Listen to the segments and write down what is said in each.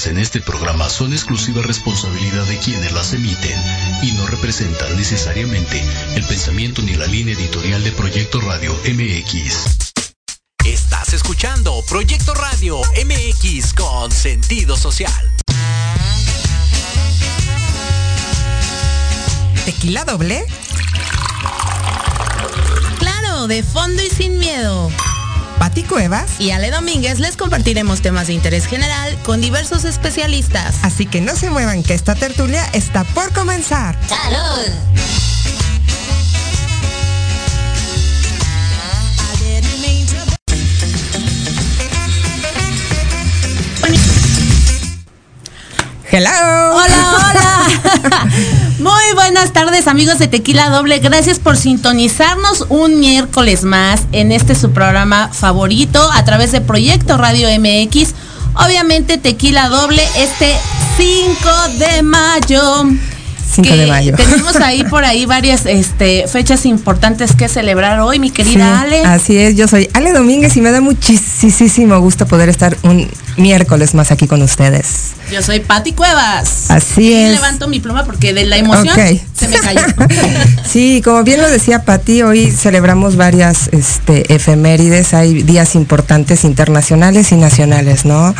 Vertidas en este programa son exclusiva responsabilidad de quienes las emiten y no representan necesariamente el pensamiento ni la línea editorial de Proyecto Radio MX. Estás escuchando Proyecto Radio MX con sentido social. ¿Tequila doble? Claro, de fondo y sin miedo. Pati Cuevas y Ale Domínguez les compartiremos temas de interés general con diversos especialistas. Así que no se muevan que esta tertulia está por comenzar. ¡Salud! Hello. Hola, hola. Muy buenas tardes amigos de Tequila Doble. Gracias por sintonizarnos un miércoles más en este su programa favorito a través de Proyecto Radio MX. Obviamente Tequila Doble este 5 de mayo. 5 de mayo. Tenemos ahí por ahí varias este, fechas importantes que celebrar hoy, mi querida Ale. Así es, yo soy Ale Domínguez y me da muchísimo gusto poder estar un miércoles más aquí con ustedes. Yo soy Patti Cuevas. Así y es. levanto mi pluma porque de la emoción se me cayó. sí, como bien lo decía Patti, hoy celebramos varias este, efemérides, hay días importantes internacionales y nacionales, ¿no?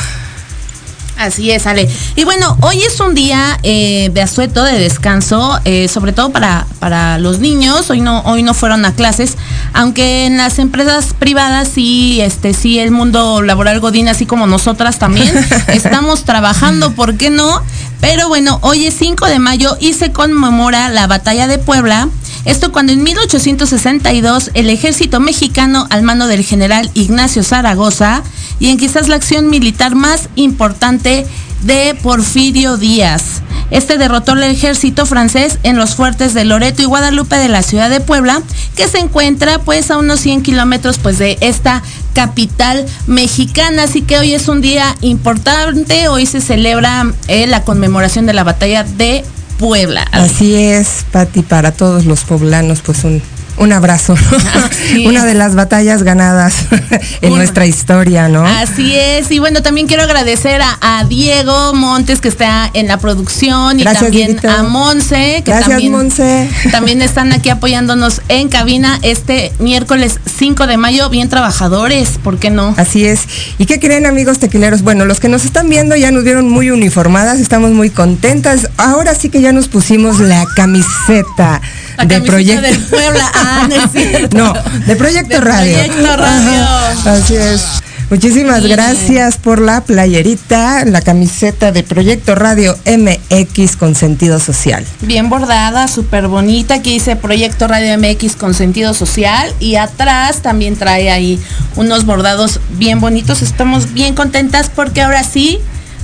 Así es, Ale. Y bueno, hoy es un día eh, de asueto, de descanso, eh, sobre todo para, para los niños. Hoy no, hoy no fueron a clases, aunque en las empresas privadas sí, este, sí, el mundo laboral godín, así como nosotras también, estamos trabajando, ¿por qué no? Pero bueno, hoy es 5 de mayo y se conmemora la batalla de Puebla. Esto cuando en 1862 el ejército mexicano al mando del general Ignacio Zaragoza y en quizás la acción militar más importante de Porfirio Díaz. Este derrotó al ejército francés en los fuertes de Loreto y Guadalupe de la ciudad de Puebla, que se encuentra pues a unos 100 kilómetros pues de esta capital mexicana. Así que hoy es un día importante, hoy se celebra eh, la conmemoración de la batalla de Puebla. Así es, Pati, para todos los poblanos, pues un, un abrazo. Una de las batallas ganadas en Una. nuestra historia, ¿no? Así es, y bueno, también quiero agradecer a, a Diego Montes que está en la producción y también Dieguito. a Monse, que Gracias, también, Monse. también están aquí apoyándonos en cabina este miércoles 5 de mayo, bien trabajadores, ¿por qué no? Así es. ¿Y qué creen amigos tequileros? Bueno, los que nos están viendo ya nos vieron muy uniformadas, estamos muy contentas. Ahora sí que ya nos pusimos la camiseta La de Proyecto. del Puebla, ah, no es cierto. No, de Proyecto De Radio. Proyecto Radio. Ajá, así es. Muchísimas Sí. gracias por la playerita, la camiseta de Proyecto Radio MX con sentido social. Bien bordada, súper bonita, aquí dice Proyecto Radio MX con sentido social y atrás también trae ahí unos bordados bien bonitos. Estamos bien contentas porque ahora sí,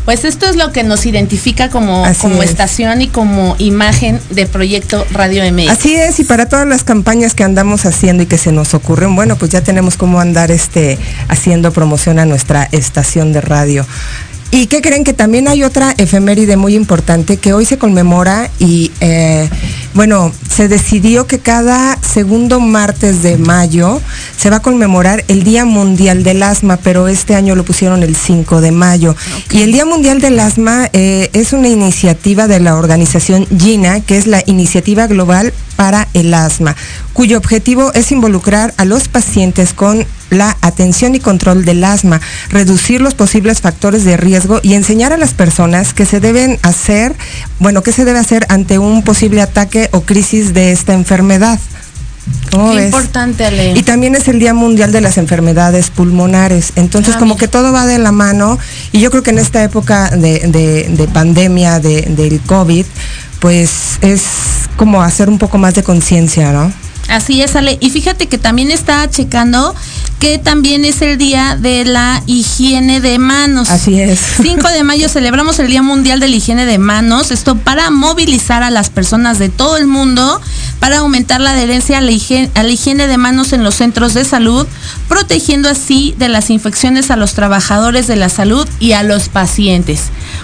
pues esto es lo que nos identifica como, Así como es. estación y como imagen de Proyecto Radio MX. Así es, y para todas las campañas que andamos haciendo y que se nos ocurren, bueno, pues ya tenemos cómo andar este haciendo promoción a nuestra estación de radio. ¿Y qué creen que también hay otra efeméride muy importante que hoy se conmemora y eh, bueno, se decidió que cada segundo martes de mayo se va a conmemorar el Día Mundial del Asma, pero este año lo pusieron el 5 de mayo. Y el Día Mundial del Asma eh, es una iniciativa de la organización GINA, que es la Iniciativa Global para el Asma, cuyo objetivo es involucrar a los pacientes con la atención y control del asma, reducir los posibles factores de riesgo y enseñar a las personas que se deben hacer, bueno, qué se debe hacer ante un posible ataque o crisis de esta enfermedad. ¿Cómo Qué ves? importante, Ale. Y también es el Día Mundial de las Enfermedades Pulmonares. Entonces, Ah, como mira. que todo va de la mano. Y yo creo que en esta época de, de- de pandemia de- del COVID, pues es como hacer un poco más de conciencia, ¿no? Así es, Ale. Y fíjate que también está checando que también es el día de la higiene de manos. Así es. 5 de mayo celebramos el Día Mundial de la Higiene de Manos, esto para movilizar a las personas de todo el mundo para aumentar la adherencia a la, higiene, a la higiene de manos en los centros de salud, protegiendo así de las infecciones a los trabajadores de la salud y a los pacientes.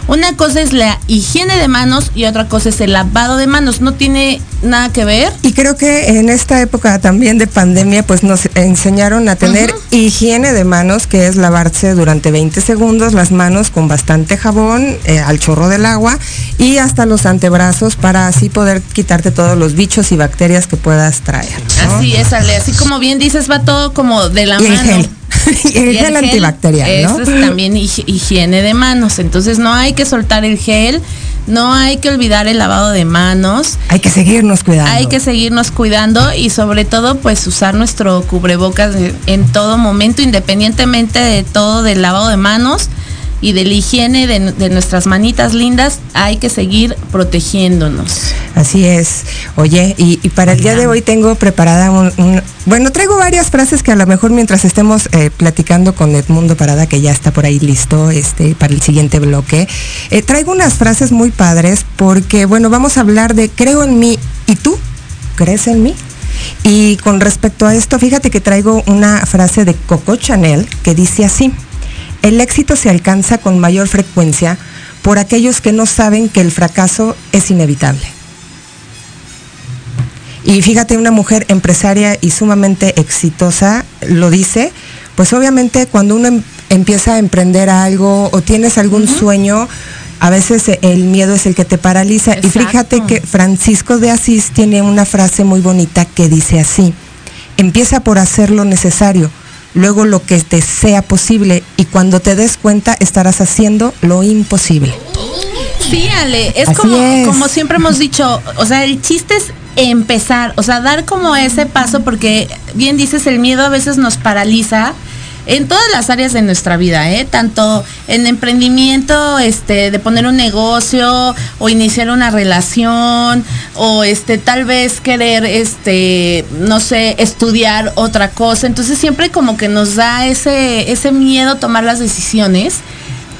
Una cosa es la higiene de manos y otra cosa es el lavado de manos. No tiene nada que ver. Y creo que en esta época también de pandemia, pues nos enseñaron a tener higiene de manos, que es lavarse durante 20 segundos las manos con bastante jabón eh, al chorro del agua y hasta los antebrazos para así poder quitarte todos los bichos y bacterias que puedas traer. Así es, Ale. Así como bien dices, va todo como de la mano. Y el, gel, antibacterial, Eso es también higiene de manos. Entonces no hay que soltar el gel, no hay que olvidar el lavado de manos. Hay que seguirnos cuidando. Hay que seguirnos cuidando y sobre todo pues usar nuestro cubrebocas en todo momento, independientemente de todo del lavado de manos y de la higiene de, nuestras manitas lindas, hay que seguir protegiéndonos. Así es. Oye, y, para el día de hoy tengo preparada un, Bueno, traigo varias frases que a lo mejor mientras estemos eh, platicando con Edmundo Parada, que ya está por ahí listo este, para el siguiente bloque, eh, traigo unas frases muy padres porque, bueno, vamos a hablar de creo en mí y tú, ¿crees en mí? Y con respecto a esto, fíjate que traigo una frase de Coco Chanel que dice así. El éxito se alcanza con mayor frecuencia por aquellos que no saben que el fracaso es inevitable. Y fíjate, una mujer empresaria y sumamente exitosa lo dice, pues obviamente cuando uno em-, empieza a emprender algo o tienes algún sueño, a veces el miedo es el que te paraliza. Y fíjate que Francisco de Asís tiene una frase muy bonita que dice así, empieza por hacer lo necesario luego lo que te sea posible y cuando te des cuenta estarás haciendo lo imposible. Sí, Ale, es como, como siempre hemos dicho, o sea, el chiste es empezar, o sea, dar como ese paso porque bien dices, el miedo a veces nos paraliza en todas las áreas de nuestra vida, ¿eh? tanto en emprendimiento, este, de poner un negocio o iniciar una relación o este, tal vez querer, este, no sé, estudiar otra cosa. Entonces siempre como que nos da ese, ese miedo tomar las decisiones.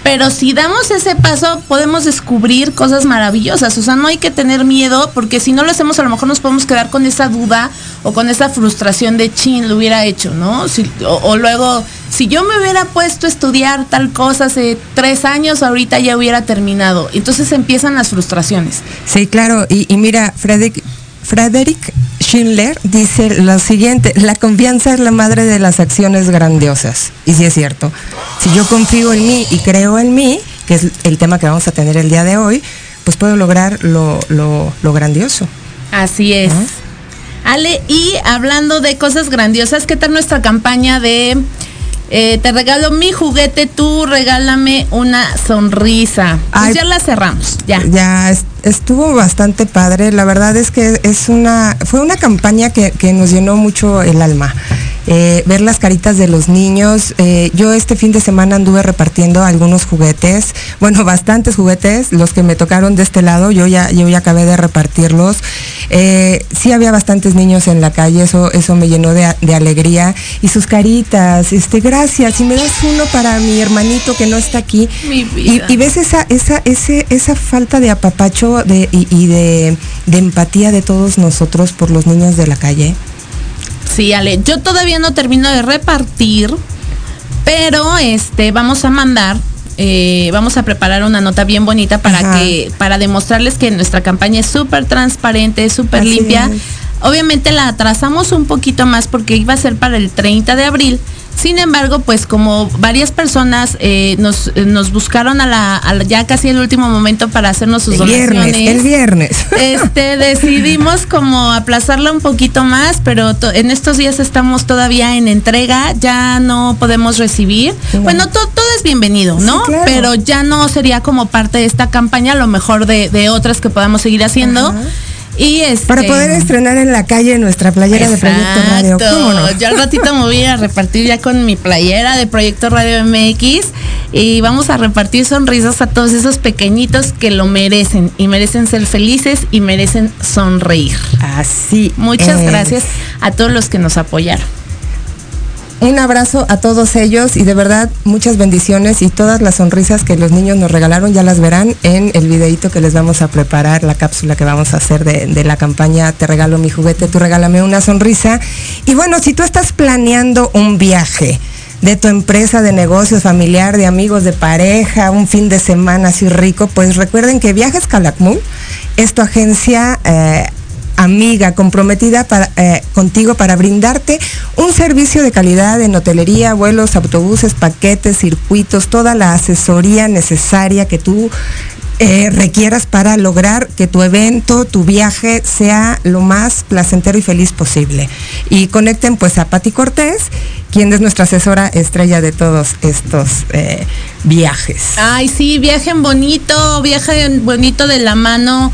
Pero si damos ese paso, podemos descubrir cosas maravillosas. O sea, no hay que tener miedo, porque si no lo hacemos, a lo mejor nos podemos quedar con esa duda o con esa frustración de chin, lo hubiera hecho, ¿no? o, luego, si yo me hubiera puesto a estudiar tal cosa hace tres años, ahorita ya hubiera terminado. Entonces empiezan las frustraciones. Sí, claro. Y, y mira, Frederick, Frederick Schindler dice lo siguiente, la confianza es la madre de las acciones grandiosas. Y sí es cierto. Si yo confío en mí y creo en mí, que es el tema que vamos a tener el día de hoy, pues puedo lograr lo, grandioso. Así es. Ale, y hablando de cosas grandiosas, ¿qué tal nuestra campaña de eh, te regalo mi juguete, tú regálame una sonrisa? Pues ya la cerramos, ya. Ya estuvo bastante padre. La verdad es que es una, fue una campaña que, que nos llenó mucho el alma. Eh, ver las caritas de los niños. Eh, yo este fin de semana anduve repartiendo algunos juguetes, bueno, bastantes juguetes, los que me tocaron de este lado, yo ya, yo ya acabé de repartirlos. Eh, sí había bastantes niños en la calle, eso, eso me llenó de, alegría. Y sus caritas, este, gracias. Y me das uno para mi hermanito que no está aquí. Y, ves esa, esa, ese, esa falta de apapacho de, y, de, de empatía de todos nosotros por los niños de la calle. Sí, Ale, yo todavía no termino de repartir, pero este vamos a mandar eh, vamos a preparar una nota bien bonita para que para demostrarles que nuestra campaña es súper transparente, súper limpia. Obviamente la atrasamos un poquito más porque iba a ser para el 30 de abril, sin embargo, pues como varias personas eh, nos, nos, buscaron a la, ya casi el último momento para hacernos sus el Viernes, el viernes. Este, decidimos como aplazarla un poquito más, pero en estos días estamos todavía en entrega, ya no podemos recibir. Bueno, todo es bienvenido, ¿no? Pero ya no sería como parte de esta campaña, a lo mejor de, otras que podamos seguir haciendo. Este, Para poder estrenar en la calle nuestra playera de Proyecto Radio. ¿Cómo Yo al ratito me voy a repartir ya con mi playera de Proyecto Radio MX y vamos a repartir sonrisas a todos esos pequeñitos que lo merecen y merecen ser felices y merecen sonreír. Así. Muchas gracias a todos los que nos apoyaron. Un abrazo a todos ellos y de verdad muchas bendiciones y todas las sonrisas que los niños nos regalaron ya las verán en el videito que les vamos a preparar, la cápsula que vamos a hacer de, la campaña Te regalo mi juguete, tú regálame una sonrisa. Y bueno, si tú estás planeando un viaje, de tu empresa, de negocios, familiar, de amigos, de pareja, un fin de semana así rico, pues recuerden que Viajes Calakmul es tu agencia eh, amiga, comprometida eh, contigo para brindarte un servicio de calidad en hotelería, vuelos, autobuses, paquetes, circuitos, toda la asesoría necesaria que tú eh, requieras para lograr que tu evento, tu viaje sea lo más placentero y feliz posible. Y conecten pues a Patti Cortés, quien es nuestra asesora estrella de todos estos eh, viajes. Ay, sí, viajen bonito, viajen bonito de la mano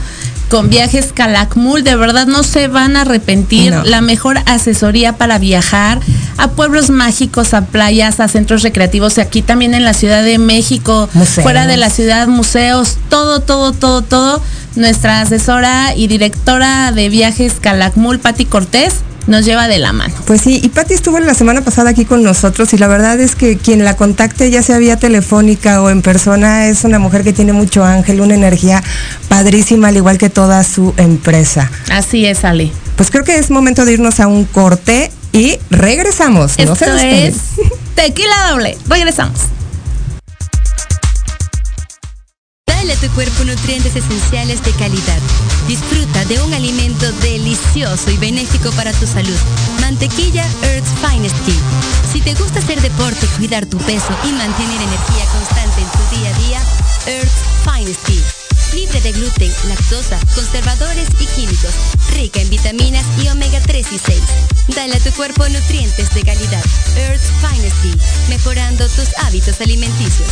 con viajes Calakmul, de verdad no se van a arrepentir. No. La mejor asesoría para viajar a pueblos mágicos, a playas, a centros recreativos, y aquí también en la Ciudad de México, Museos. fuera de la ciudad, museos, todo, todo, todo, todo. Nuestra asesora y directora de viajes Calakmul, Patti Cortés, nos lleva de la mano. Pues sí, y Patti estuvo la semana pasada aquí con nosotros y la verdad es que quien la contacte, ya sea vía telefónica o en persona, es una mujer que tiene mucho ángel, una energía padrísima, al igual que toda su empresa. Así es, Ale. Pues creo que es momento de irnos a un corte y regresamos. no se Esto es tequila doble. Regresamos. Dale a tu cuerpo nutrientes esenciales de calidad. Disfruta de un alimento delicioso y benéfico para tu salud. Mantequilla Earth's Finest Tea. Si te gusta hacer deporte, cuidar tu peso y mantener energía constante en tu día a día, Earth's Finest Tea. Libre de gluten, lactosa, conservadores y químicos. Rica en vitaminas y omega 3 y 6. Dale a tu cuerpo nutrientes de calidad. Earth's Finest Tea. Mejorando tus hábitos alimenticios.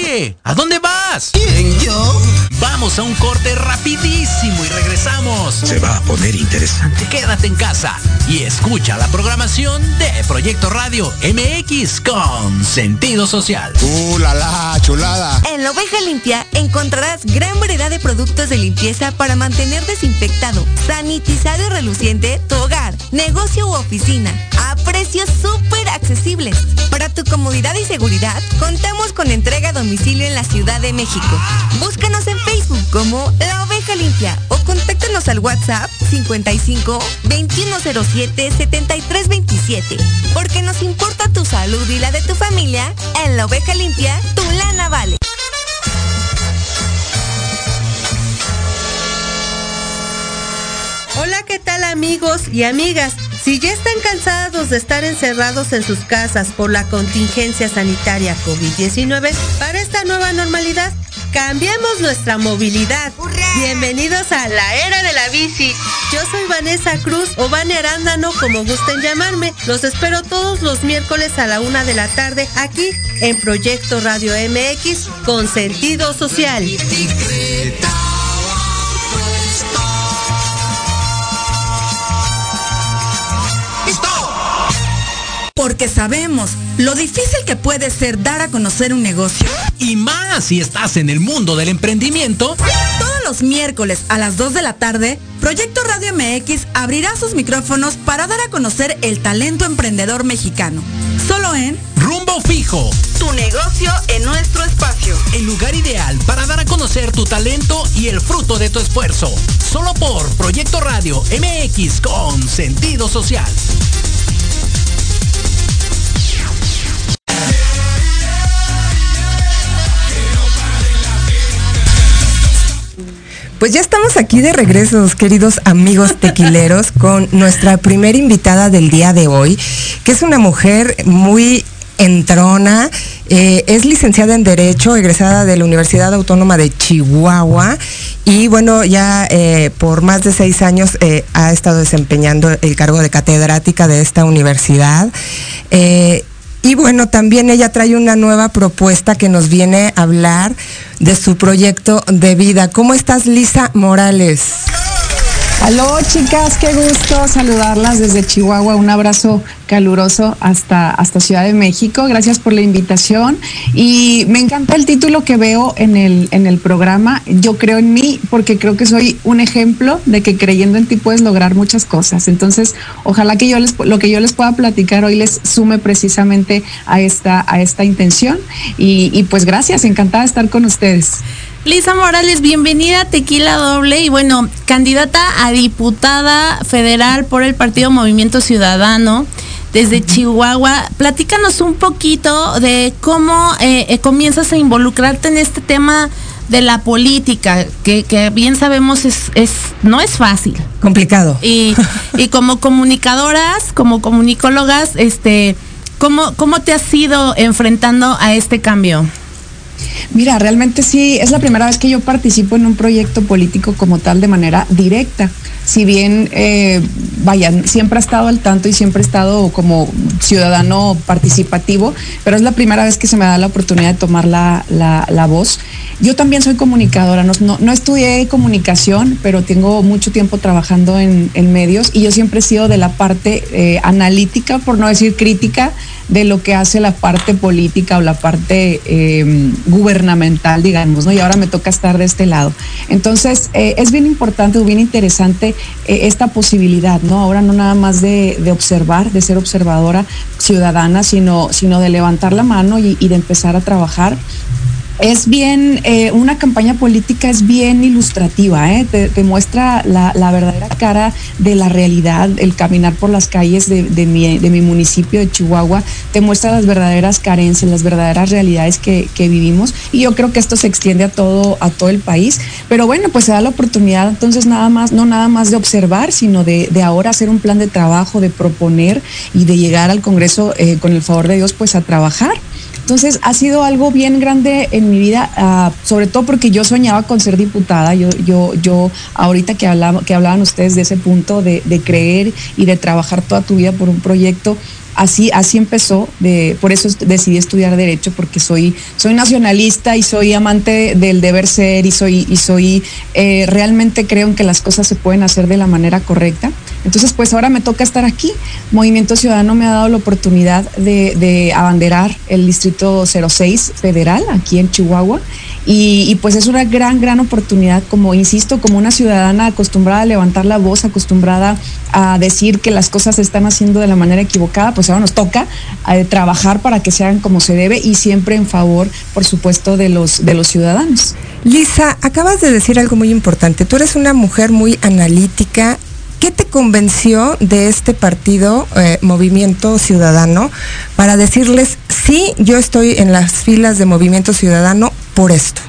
Oye, ¿a dónde vas? ¿Quién, yo? Vamos a un corte rapidísimo y regresamos. Se va a poner interesante. Quédate en casa y escucha la programación de Proyecto Radio MX con sentido social. ¡Uh, la, la, chulada! En la oveja limpia encontrarás gran variedad de productos de limpieza para mantener desinfectado, sanitizado y reluciente tu hogar, negocio u oficina a precios súper accesibles. Para tu comodidad y seguridad, contamos con entrega a domicilio en la Ciudad de México. Búscanos en Facebook como La Oveja Limpia o contáctanos al WhatsApp 55 2107 7327. Porque nos importa tu salud y la de tu familia, en La Oveja Limpia, tu lana vale. Hola, ¿qué tal amigos y amigas? Si ya están cansados de estar encerrados en sus casas por la contingencia sanitaria COVID-19, para esta nueva normalidad, cambiemos nuestra movilidad. Bienvenidos a la era de la bici. Yo soy Vanessa Cruz o Vane Arándano, como gusten llamarme. Los espero todos los miércoles a la una de la tarde aquí en Proyecto Radio MX con sentido social. Porque sabemos lo difícil que puede ser dar a conocer un negocio. Y más si estás en el mundo del emprendimiento. Todos los miércoles a las 2 de la tarde, Proyecto Radio MX abrirá sus micrófonos para dar a conocer el talento emprendedor mexicano. Solo en Rumbo Fijo, Tu negocio en nuestro espacio. el lugar ideal para dar a conocer tu talento y el fruto de tu esfuerzo. Solo por Proyecto Radio MX con sentido social. Pues ya estamos aquí de regresos, queridos amigos tequileros, con nuestra primera invitada del día de hoy, que es una mujer muy entrona, eh, es licenciada en Derecho, egresada de la Universidad Autónoma de Chihuahua y bueno, ya eh, por más de seis años eh, ha estado desempeñando el cargo de catedrática de esta universidad. Y bueno, también ella trae una nueva propuesta que nos viene a hablar de su proyecto de vida. ¿Cómo estás, Lisa Morales? Aló chicas, qué gusto saludarlas desde Chihuahua. Un abrazo caluroso hasta, hasta Ciudad de México. Gracias por la invitación. Y me encanta el título que veo en el, en el programa. Yo creo en mí porque creo que soy un ejemplo de que creyendo en ti puedes lograr muchas cosas. Entonces, ojalá que yo les, lo que yo les pueda platicar hoy les sume precisamente a esta, a esta intención. Y, y pues gracias, encantada de estar con ustedes. Lisa Morales, bienvenida a Tequila Doble y bueno, candidata a diputada federal por el Partido Movimiento Ciudadano desde Chihuahua. Platícanos un poquito de cómo eh, eh, comienzas a involucrarte en este tema de la política, que, que bien sabemos es, es, no es fácil. Complicado. Y, y como comunicadoras, como comunicólogas, este, ¿cómo, ¿cómo te has ido enfrentando a este cambio? Mira, realmente sí, es la primera vez que yo participo en un proyecto político como tal de manera directa. Si bien, eh, vaya, siempre ha estado al tanto y siempre he estado como ciudadano participativo, pero es la primera vez que se me da la oportunidad de tomar la, la, voz. Yo también soy comunicadora, no, no, estudié comunicación, pero tengo mucho tiempo trabajando en, en medios y yo siempre he sido de la parte eh, analítica, por no decir crítica, de lo que hace la parte política o la parte eh, gubernamental, digamos, ¿no? Y ahora me toca estar de este lado. Entonces, eh, es bien importante o bien interesante eh, esta posibilidad, ¿no? Ahora no nada más de, observar, de ser observadora ciudadana, sino, sino de levantar la mano y de empezar a trabajar es bien, eh, una campaña política es bien ilustrativa, ¿eh? te, muestra la, verdadera cara de la realidad, el caminar por las calles de, mi, de, mi, municipio de Chihuahua, te muestra las verdaderas carencias, las verdaderas realidades que, que, vivimos y yo creo que esto se extiende a todo, a todo el país, pero bueno, pues se da la oportunidad entonces nada más, no nada más de observar, sino de, de ahora hacer un plan de trabajo, de proponer y de llegar al Congreso eh, con el favor de Dios pues a trabajar. Entonces ha sido algo bien grande en mi vida, uh, sobre todo porque yo soñaba con ser diputada. Yo, yo, yo ahorita que, hablaba, que hablaban ustedes de ese punto de, de creer y de trabajar toda tu vida por un proyecto, así, así empezó, por eso decidí estudiar Derecho, porque soy, soy nacionalista y soy amante del deber ser y soy, y soy eh, realmente creo en que las cosas se pueden hacer de la manera correcta. Entonces, pues ahora me toca estar aquí. Movimiento Ciudadano me ha dado la oportunidad de abanderar el Distrito 06 Federal aquí en Chihuahua. Y, pues es una gran, gran oportunidad, como insisto, como una ciudadana acostumbrada a levantar la voz, acostumbrada a decir que las cosas se están haciendo de la manera equivocada, pues ahora nos toca eh, trabajar para que se hagan como se debe y siempre en favor, por supuesto, de los, de los ciudadanos. Lisa, acabas de decir algo muy importante. Tú eres una mujer muy analítica, ¿Qué te convenció de este partido, eh, Movimiento Ciudadano, para decirles, sí, yo estoy en las filas de Movimiento Ciudadano por esto?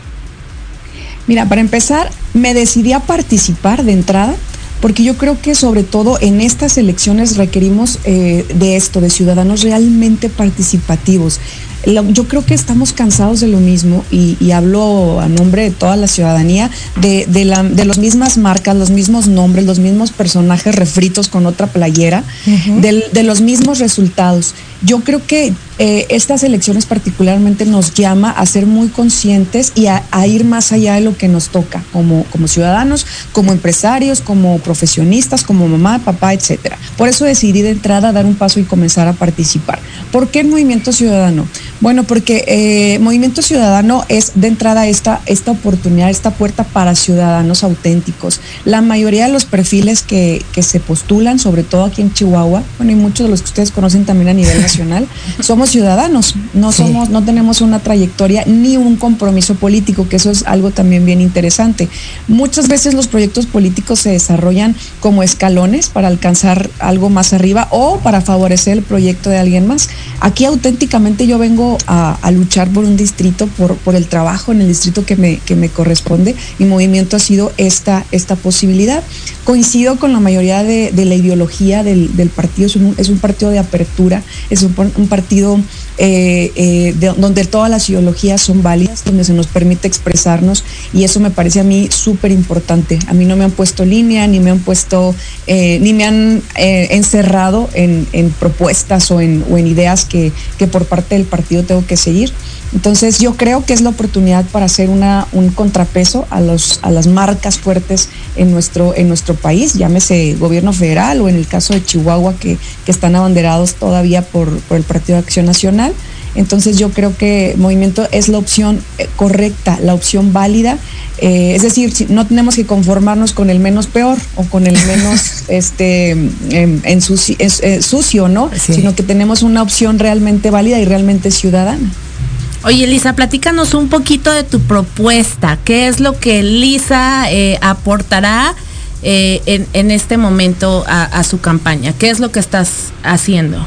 Mira, para empezar, me decidí a participar de entrada porque yo creo que sobre todo en estas elecciones requerimos eh, de esto, de ciudadanos realmente participativos. Yo creo que estamos cansados de lo mismo y, y hablo a nombre de toda la ciudadanía, de, de, la, de las mismas marcas, los mismos nombres, los mismos personajes refritos con otra playera, uh -huh. de, de los mismos resultados. Yo creo que eh, estas elecciones particularmente nos llama a ser muy conscientes y a, a, ir más allá de lo que nos toca como, como ciudadanos, como empresarios, como profesionistas, como mamá, papá, etcétera. Por eso decidí de entrada dar un paso y comenzar a participar. ¿Por qué el Movimiento Ciudadano? Bueno, porque eh, Movimiento Ciudadano es de entrada esta, esta oportunidad, esta puerta para ciudadanos auténticos. La mayoría de los perfiles que, que se postulan, sobre todo aquí en Chihuahua, bueno, y muchos de los que ustedes conocen también a nivel nacional, somos ciudadanos, no sí. somos, no tenemos una trayectoria ni un compromiso político, que eso es algo también bien interesante. Muchas veces los proyectos políticos se desarrollan como escalones para alcanzar algo más arriba o para favorecer el proyecto de alguien más. Aquí auténticamente yo vengo a, luchar por un distrito, por, por, el trabajo en el distrito que me, que me corresponde y Movimiento ha sido esta, esta posibilidad. Coincido con la mayoría de, la ideología del, partido, es un, es un, partido de apertura, es un, un partido eh, eh, de, donde todas las ideologías son válidas, donde se nos permite expresarnos y eso me parece a mí súper importante. A mí no me han puesto línea ni me han puesto, eh, ni me han eh, encerrado en, propuestas o en, ideas que, por parte del partido tengo que seguir. Entonces yo creo que es la oportunidad para hacer un contrapeso a, los, a las marcas fuertes en nuestro, en nuestro país, llámese gobierno federal o en el caso de Chihuahua que, están abanderados todavía por, por el Partido de Acción Nacional. Entonces yo creo que movimiento es la opción eh, correcta, la opción válida. Eh, es decir, no tenemos que conformarnos con el menos peor o con el menos este em, en, eh, sucio, ¿no? Sino que tenemos una opción realmente válida y realmente ciudadana. Oye, Lisa, platícanos un poquito de tu propuesta. ¿Qué es lo que Lisa aportará en, este momento a su campaña? ¿Qué es lo que estás haciendo?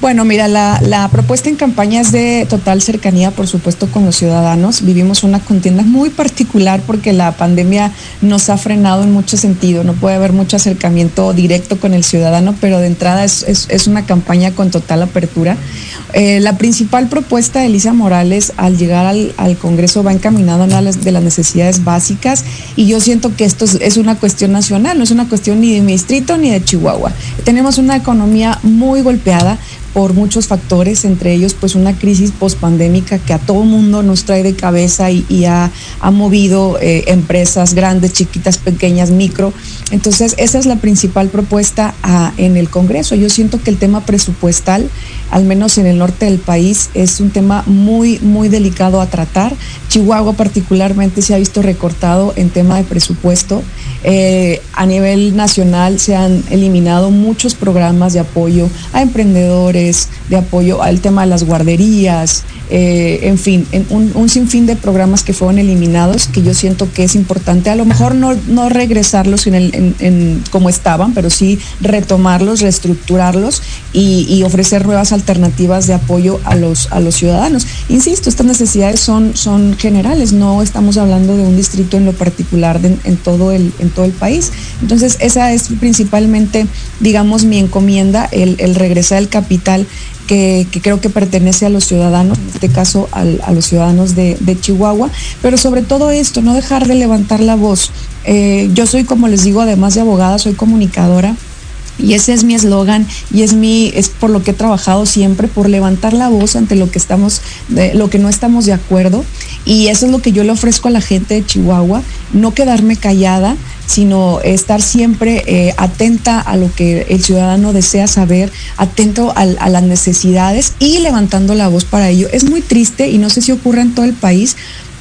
Bueno, mira, la, propuesta en campaña es de total cercanía, por supuesto, con los ciudadanos. Vivimos una contienda muy particular porque la pandemia nos ha frenado en mucho sentido. No puede haber mucho acercamiento directo con el ciudadano, pero de entrada es, una campaña con total apertura. Eh, la principal propuesta de Elisa Morales al llegar al, Congreso va encaminada a las de las necesidades básicas y yo siento que esto es, es una cuestión nacional, no es una cuestión ni de mi distrito ni de Chihuahua. Tenemos una economía muy golpeada por muchos factores, entre ellos pues una crisis pospandémica que a todo mundo nos trae de cabeza y, ha, movido eh, empresas grandes, chiquitas, pequeñas, micro. Entonces esa es la principal propuesta en el Congreso. Yo siento que el tema presupuestal, al menos en el norte del país, es un tema muy, muy delicado a tratar. Chihuahua particularmente se ha visto recortado en tema de presupuesto. Eh, a nivel nacional se han eliminado muchos programas de apoyo a emprendedores, de apoyo al tema de las guarderías, eh, en fin, un, sinfín de programas que fueron eliminados que yo siento que es importante, a lo mejor no, no regresarlos en como estaban, pero sí retomarlos, reestructurarlos y, ofrecer nuevas alternativas de apoyo a los, a los ciudadanos. Insisto, estas necesidades son, son generales, no estamos hablando de un distrito en lo particular en, todo el, en todo el país. Entonces, esa es principalmente, digamos, mi encomienda, el, el regresar el capital que, creo que pertenece a los ciudadanos, en este caso a los ciudadanos de, Chihuahua, pero sobre todo esto, no dejar de levantar la voz. Eh, yo soy, como les digo, además de abogada, soy comunicadora. Y ese es mi eslogan y es mi es por lo que he trabajado siempre por levantar la voz ante lo que estamos de, lo que no estamos de acuerdo y eso es lo que yo le ofrezco a la gente de Chihuahua, no quedarme callada, sino estar siempre eh, atenta a lo que el ciudadano desea saber, atento a, a, las necesidades y levantando la voz para ello. Es muy triste y no sé si ocurre en todo el país,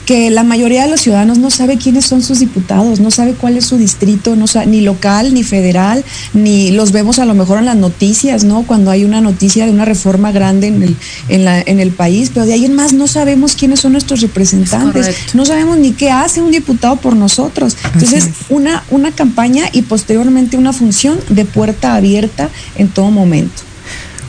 que la mayoría de los ciudadanos no sabe quiénes son sus diputados, no sabe cuál es su distrito, no sabe, ni local, ni federal, ni los vemos a lo mejor en las noticias, ¿no? Cuando hay una noticia de una reforma grande en el, en la, en el país, pero de ahí en más no sabemos quiénes son nuestros representantes, no sabemos ni qué hace un diputado por nosotros. Entonces, una, una campaña y posteriormente una función de puerta abierta en todo momento.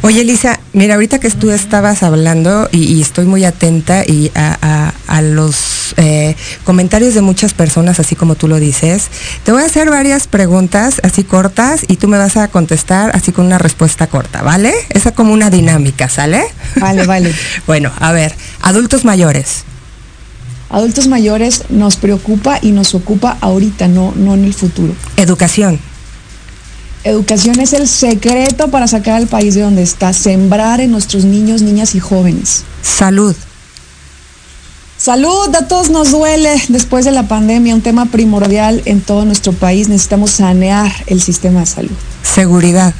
Oye, Elisa, mira, ahorita que tú estabas hablando y, estoy muy atenta y a, los eh, comentarios de muchas personas, así como tú lo dices, te voy a hacer varias preguntas así cortas y tú me vas a contestar así con una respuesta corta, ¿vale? Esa como una dinámica, ¿sale? Vale, vale. bueno, a ver, adultos mayores. Adultos mayores nos preocupa y nos ocupa ahorita, no, no en el futuro. Educación. Educación es el secreto para sacar al país de donde está, sembrar en nuestros niños, niñas y jóvenes. Salud. Salud, a todos nos duele después de la pandemia, un tema primordial en todo nuestro país. Necesitamos sanear el sistema de salud. Seguridad.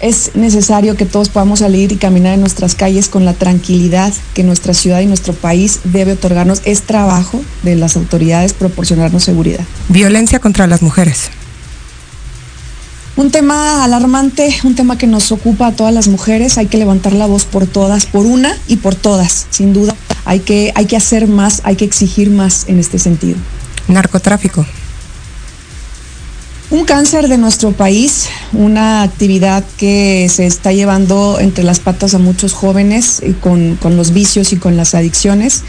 Es necesario que todos podamos salir y caminar en nuestras calles con la tranquilidad que nuestra ciudad y nuestro país debe otorgarnos. Es trabajo de las autoridades proporcionarnos seguridad. Violencia contra las mujeres. Un tema alarmante, un tema que nos ocupa a todas las mujeres, hay que levantar la voz por todas, por una y por todas, sin duda. Hay que, hay que hacer más, hay que exigir más en este sentido. Narcotráfico. Un cáncer de nuestro país, una actividad que se está llevando entre las patas a muchos jóvenes con, con los vicios y con las adicciones.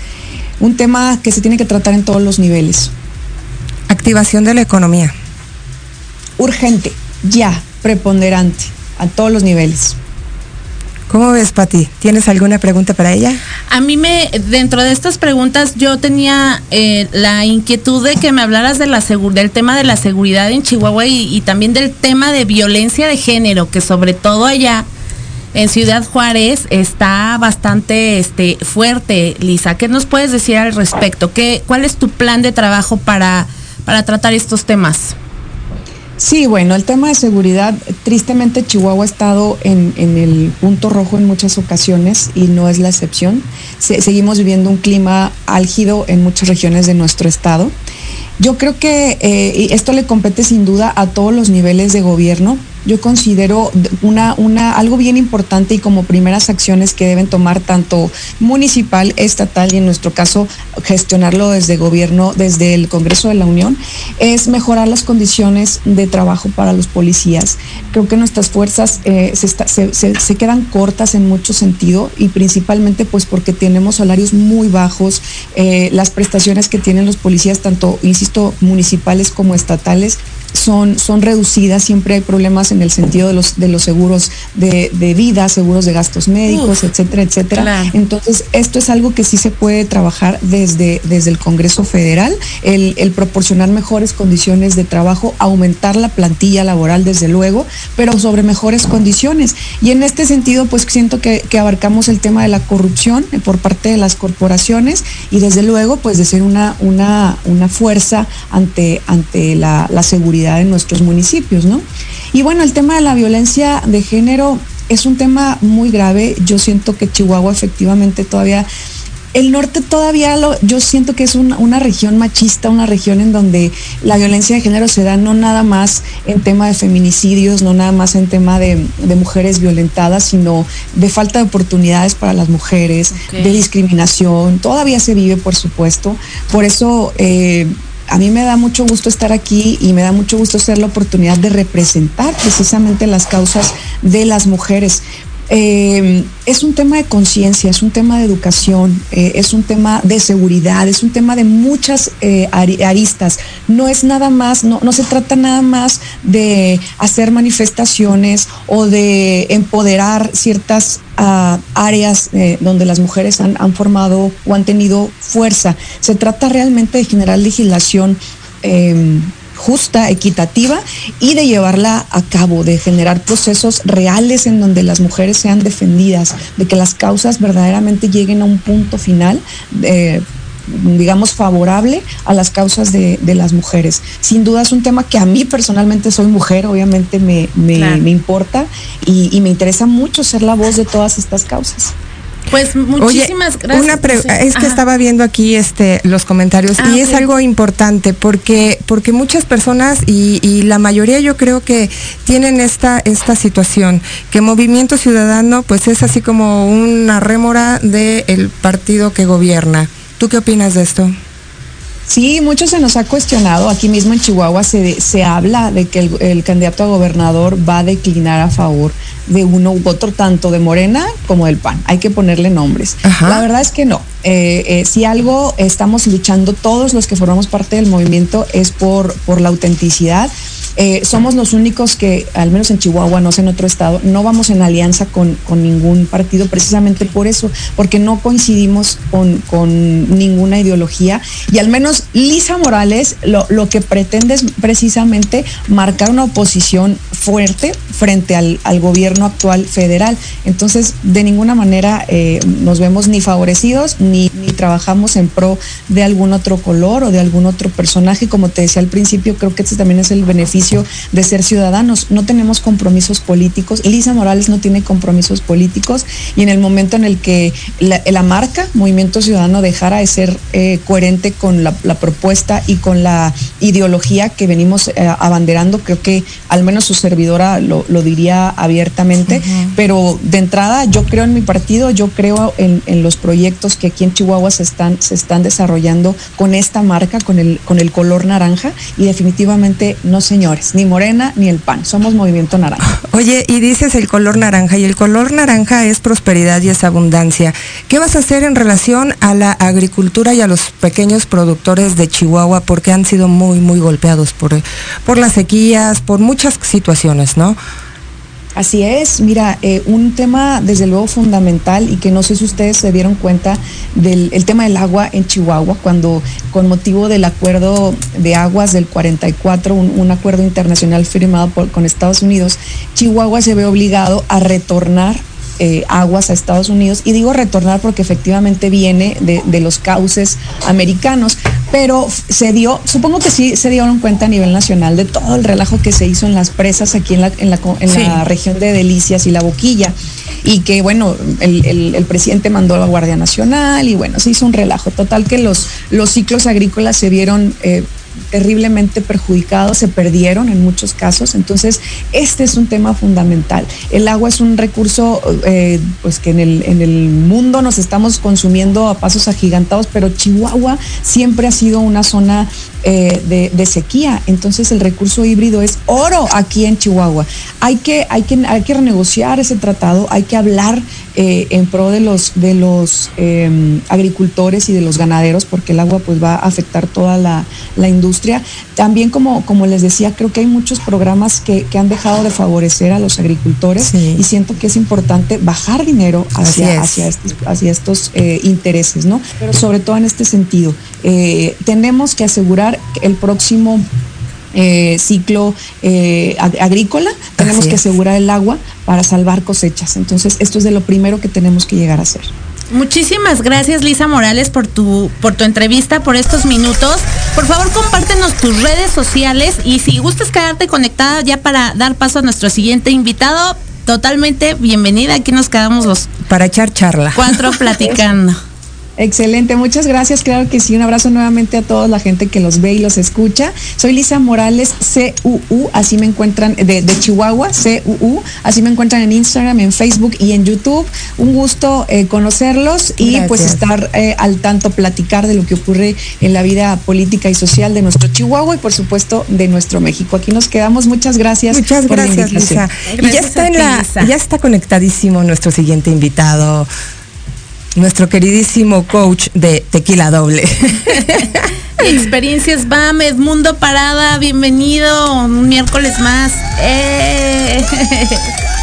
Un tema que se tiene que tratar en todos los niveles. Activación de la economía. Urgente ya, preponderante, a todos los niveles. ¿Cómo ves, Pati? ¿Tienes alguna pregunta para ella? A mí me, dentro de estas preguntas, yo tenía eh, la inquietud de que me hablaras de la del tema de la seguridad en Chihuahua y, y también del tema de violencia de género, que sobre todo allá en Ciudad Juárez está bastante este, fuerte. Lisa, ¿qué nos puedes decir al respecto? ¿Qué, ¿Cuál es tu plan de trabajo para, para tratar estos temas? Sí, bueno, el tema de seguridad, tristemente Chihuahua ha estado en, el punto rojo en muchas ocasiones y no es la excepción. seguimos viviendo un clima álgido en muchas regiones de nuestro estado. Yo creo que eh, esto le compete sin duda a todos los niveles de gobierno, yo considero una, una, algo bien importante y como primeras acciones que deben tomar tanto municipal, estatal y en nuestro caso gestionarlo desde gobierno, desde el Congreso de la Unión, es mejorar las condiciones de trabajo para los policías. Creo que nuestras fuerzas eh, se, quedan cortas en mucho sentido y principalmente pues porque tenemos salarios muy bajos, eh, las prestaciones que tienen los policías, tanto, insisto, municipales como estatales, son, son reducidas, siempre hay problemas en el sentido de los, de los seguros de, vida, seguros de gastos médicos, etcétera, etcétera. Entonces, esto es algo que sí se puede trabajar desde, desde el Congreso Federal, el, proporcionar mejores condiciones de trabajo, aumentar la plantilla laboral, desde luego, pero sobre mejores condiciones. Y en este sentido, pues siento que, abarcamos el tema de la corrupción por parte de las corporaciones y desde luego, pues de ser una, una, una fuerza ante, ante la seguridad en nuestros municipios, ¿no? Y bueno, el tema de la violencia de género es un tema muy grave. Yo siento que Chihuahua efectivamente todavía el norte todavía lo, yo siento que es una, región machista, una región en donde la violencia de género se da no nada más en tema de feminicidios, no nada más en tema de, mujeres violentadas, sino de falta de oportunidades para las mujeres, de discriminación. Todavía se vive, por supuesto. Por eso eh, a mí me da mucho gusto estar aquí y me da mucho gusto ser la oportunidad de representar precisamente las causas de las mujeres. Eh, es un tema de conciencia, es un tema de educación, eh, es un tema de seguridad, es un tema de muchas eh, aristas. No es nada más, no, no se trata nada más de hacer manifestaciones o de empoderar ciertas ah, áreas donde las mujeres han, han, formado o han tenido fuerza. Se trata realmente de generar legislación justa, equitativa y de llevarla a cabo, de generar procesos reales en donde las mujeres sean defendidas, de que las causas verdaderamente lleguen a un punto final. Eh, digamos, favorable a las causas de, las mujeres. Sin duda es un tema que a mí personalmente soy mujer, obviamente me, importa y, y, me interesa mucho ser la voz de todas estas causas. Pues muchísimas gracias. Una es que estaba viendo aquí este los comentarios y ah, es algo importante porque porque muchas personas y, la mayoría yo creo que tienen esta esta situación que Movimiento Ciudadano pues es así como una rémora del partido que gobierna. ¿Tú qué opinas de esto? Sí, mucho se nos ha cuestionado. Aquí mismo en Chihuahua se, se habla de que el, candidato a gobernador va a declinar a favor de uno u otro, tanto de Morena como del PAN. Hay que ponerle nombres. La verdad es que no. Eh, eh, si algo estamos luchando todos los que formamos parte del movimiento es por, por la autenticidad eh, somos los únicos que, al menos en Chihuahua, no sé en otro estado, no vamos en alianza con, ningún partido precisamente por eso, porque no coincidimos con, ninguna ideología. Y al menos Lisa Morales lo, que pretende es precisamente marcar una oposición fuerte frente al, gobierno actual federal. Entonces, de ninguna manera eh, nos vemos ni favorecidos ni, ni trabajamos en pro de algún otro color o de algún otro personaje. Como te decía al principio, creo que este también es el beneficio de ser ciudadanos. No tenemos compromisos políticos. Lisa Morales no tiene compromisos políticos. Y en el momento en el que la, marca Movimiento Ciudadano dejara de ser eh, coherente con la, propuesta y con la ideología que venimos eh, abanderando, creo que al menos su servidora lo, diría abiertamente, pero de entrada yo creo en mi partido, yo creo en, los proyectos que aquí en Chihuahua se están, se están desarrollando con esta marca, con el, con el color naranja. Y definitivamente no señor ni Morena ni el PAN, somos Movimiento Naranja. Oye, y dices el color naranja, y el color naranja es prosperidad y es abundancia. ¿Qué vas a hacer en relación a la agricultura y a los pequeños productores de Chihuahua porque han sido muy, muy golpeados por, por las sequías, por muchas situaciones, ¿no? Así es, mira, eh, un tema desde luego fundamental y que no sé si ustedes se dieron cuenta del el tema del agua en Chihuahua, cuando con motivo del acuerdo de aguas del 44, un, un acuerdo internacional firmado con Estados Unidos, Chihuahua se ve obligado a retornar eh, aguas a Estados Unidos. Y digo retornar porque efectivamente viene de, de, los cauces americanos, pero se dio, supongo que sí se dieron cuenta a nivel nacional de todo el relajo que se hizo en las presas aquí en la, en la, en sí. la región de Delicias y La Boquilla. Y que bueno, el, el, el, presidente mandó a la Guardia Nacional y bueno, se hizo un relajo. Total que los, los ciclos agrícolas se vieron eh, terriblemente perjudicados, se perdieron en muchos casos. Entonces, este es un tema fundamental. El agua es un recurso eh, pues que en el, en el mundo nos estamos consumiendo a pasos agigantados, pero Chihuahua siempre ha sido una zona eh, de, de, sequía. Entonces el recurso híbrido es oro aquí en Chihuahua. Hay que, hay que, hay que renegociar ese tratado, hay que hablar eh, en pro de los, de los eh, agricultores y de los ganaderos, porque el agua pues va a afectar toda la, la industria. También como, como les decía, creo que hay muchos programas que, que han dejado de favorecer a los agricultores sí. y siento que es importante bajar dinero hacia, hacia estos, hacia estos intereses, ¿no? Pero sobre todo en este sentido, tenemos que asegurar el próximo eh, ciclo eh, agrícola, tenemos Así que asegurar el agua para salvar cosechas. Entonces, esto es de lo primero que tenemos que llegar a hacer. Muchísimas gracias Lisa Morales por tu por tu entrevista, por estos minutos. Por favor, compártenos tus redes sociales y si gustas quedarte conectada ya para dar paso a nuestro siguiente invitado, totalmente bienvenida. Aquí nos quedamos los para echar charla. Cuatro platicando. Excelente, muchas gracias. Claro que sí, un abrazo nuevamente a toda la gente que los ve y los escucha. Soy Lisa Morales, CUU, así me encuentran, de, de Chihuahua, CUU, así me encuentran en Instagram, en Facebook y en YouTube. Un gusto eh, conocerlos y gracias. pues estar eh, al tanto, platicar de lo que ocurre en la vida política y social de nuestro Chihuahua y por supuesto de nuestro México. Aquí nos quedamos. Muchas gracias. Muchas gracias, Lisa. Gracias y ya está, en la, Lisa. ya está conectadísimo nuestro siguiente invitado nuestro queridísimo coach de Tequila Doble. Experiencias BAM, Edmundo Parada, bienvenido un miércoles más. ¡Eh!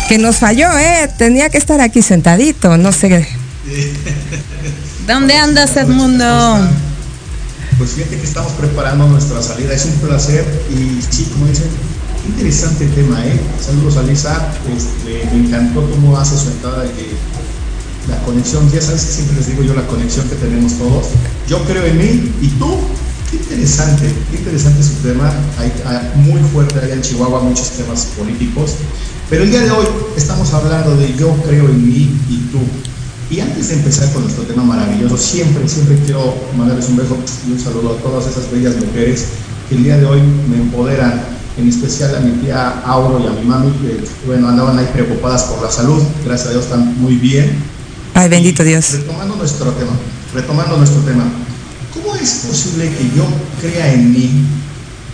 Que nos falló, ¿eh? Tenía que estar aquí sentadito, no sé. ¿Dónde andas, Edmundo? Pues fíjate que estamos preparando nuestra salida, es un placer y sí, como dicen, interesante tema, ¿eh? Saludos a Lisa, este, me encantó cómo hace su entrada de que la conexión, ya sabes que siempre les digo yo la conexión que tenemos todos. Yo creo en mí y tú. Qué interesante, qué interesante su tema. Hay, muy fuerte allá en Chihuahua muchos temas políticos. Pero el día de hoy estamos hablando de yo creo en mí y tú. Y antes de empezar con nuestro tema maravilloso, siempre, siempre quiero mandarles un beso y un saludo a todas esas bellas mujeres que el día de hoy me empoderan en especial a mi tía Auro y a mi mami, que bueno, andaban ahí preocupadas por la salud, gracias a Dios están muy bien, Ay, bendito Dios. Retomando nuestro tema, retomando nuestro tema, ¿cómo es posible que yo crea en mí?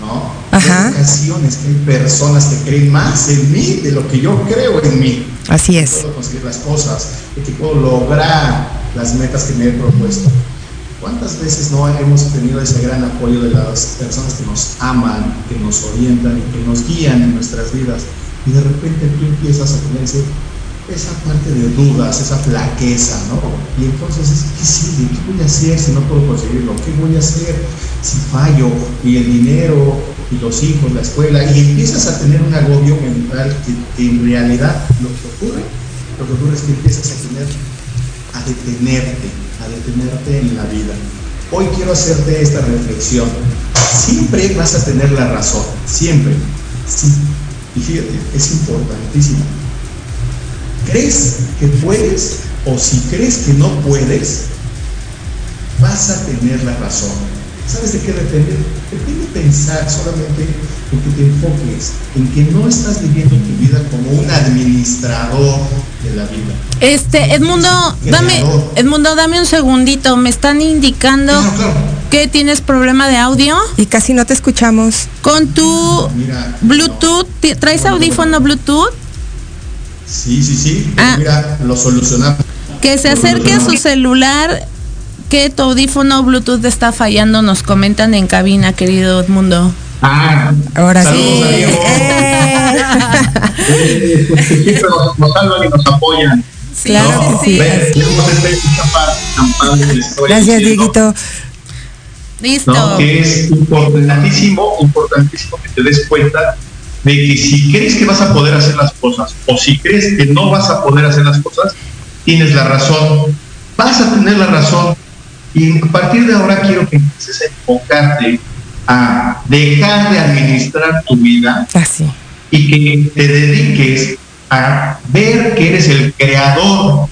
¿No? Ajá. Hay ocasiones que hay personas que creen más en mí de lo que yo creo en mí. Así que es. Puedo conseguir las cosas, de que puedo lograr las metas que me he propuesto. ¿Cuántas veces no hemos tenido ese gran apoyo de las personas que nos aman, que nos orientan y que nos guían en nuestras vidas? Y de repente tú empiezas a tener ese esa parte de dudas, esa flaqueza, ¿no? Y entonces, ¿qué sigue? ¿Qué voy a hacer si no puedo conseguirlo? ¿Qué voy a hacer si fallo? Y el dinero, y los hijos, la escuela, y empiezas a tener un agobio mental que, que en realidad lo que ocurre, lo que ocurre es que empiezas a tener, a detenerte, a detenerte en la vida. Hoy quiero hacerte esta reflexión. Siempre vas a tener la razón, siempre. Sí. Y fíjate, es importantísimo crees que puedes o si crees que no puedes, vas a tener la razón. ¿Sabes de qué depende? Depende pensar solamente en que te enfoques, en que no estás viviendo tu vida como un administrador de la vida. Este, Edmundo, dame, Edmundo, dame un segundito. Me están indicando claro, claro. que tienes problema de audio. Y casi no te escuchamos. Con tu Mira, Bluetooth, no. ¿traes no, audífono Bluetooth? Sí, sí, sí. Ah, mira, lo solucionamos. Que se acerque a su celular, que tu audífono Bluetooth está fallando, nos comentan en cabina, querido Edmundo. Ah, ahora sí. a Diego. Eh, nos, nos salvan y nos apoyan. Claro ¿no? que sí. Ven, padre que les estoy Gracias. Dieguito. Listo. ¿no? Que es importantísimo, importantísimo que te des cuenta de que si crees que vas a poder hacer las cosas o si crees que no vas a poder hacer las cosas, tienes la razón. Vas a tener la razón. Y a partir de ahora quiero que empieces a enfocarte a dejar de administrar tu vida Así. y que te dediques a ver que eres el creador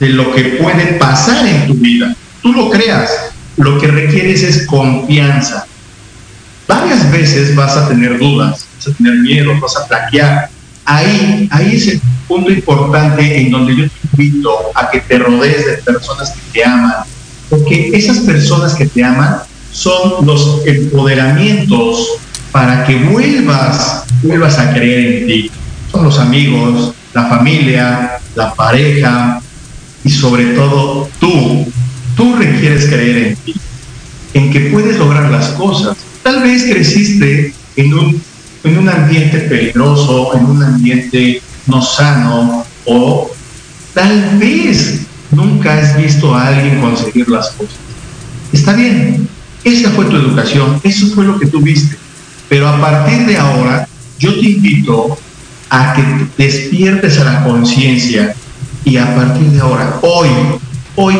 de lo que puede pasar en tu vida. Tú lo creas, lo que requieres es confianza. Varias veces vas a tener dudas, a tener miedo, vas a plaquear. Ahí, ahí es el punto importante en donde yo te invito a que te rodees de personas que te aman, porque esas personas que te aman son los empoderamientos para que vuelvas, vuelvas a creer en ti. Son los amigos, la familia, la pareja y sobre todo tú. Tú requieres creer en ti, en que puedes lograr las cosas. Tal vez creciste en un, en un ambiente peligroso, en un ambiente no sano o tal vez nunca has visto a alguien conseguir las cosas. Está bien, esa fue tu educación, eso fue lo que tú viste. Pero a partir de ahora, yo te invito a que te despiertes a la conciencia y a partir de ahora, hoy, hoy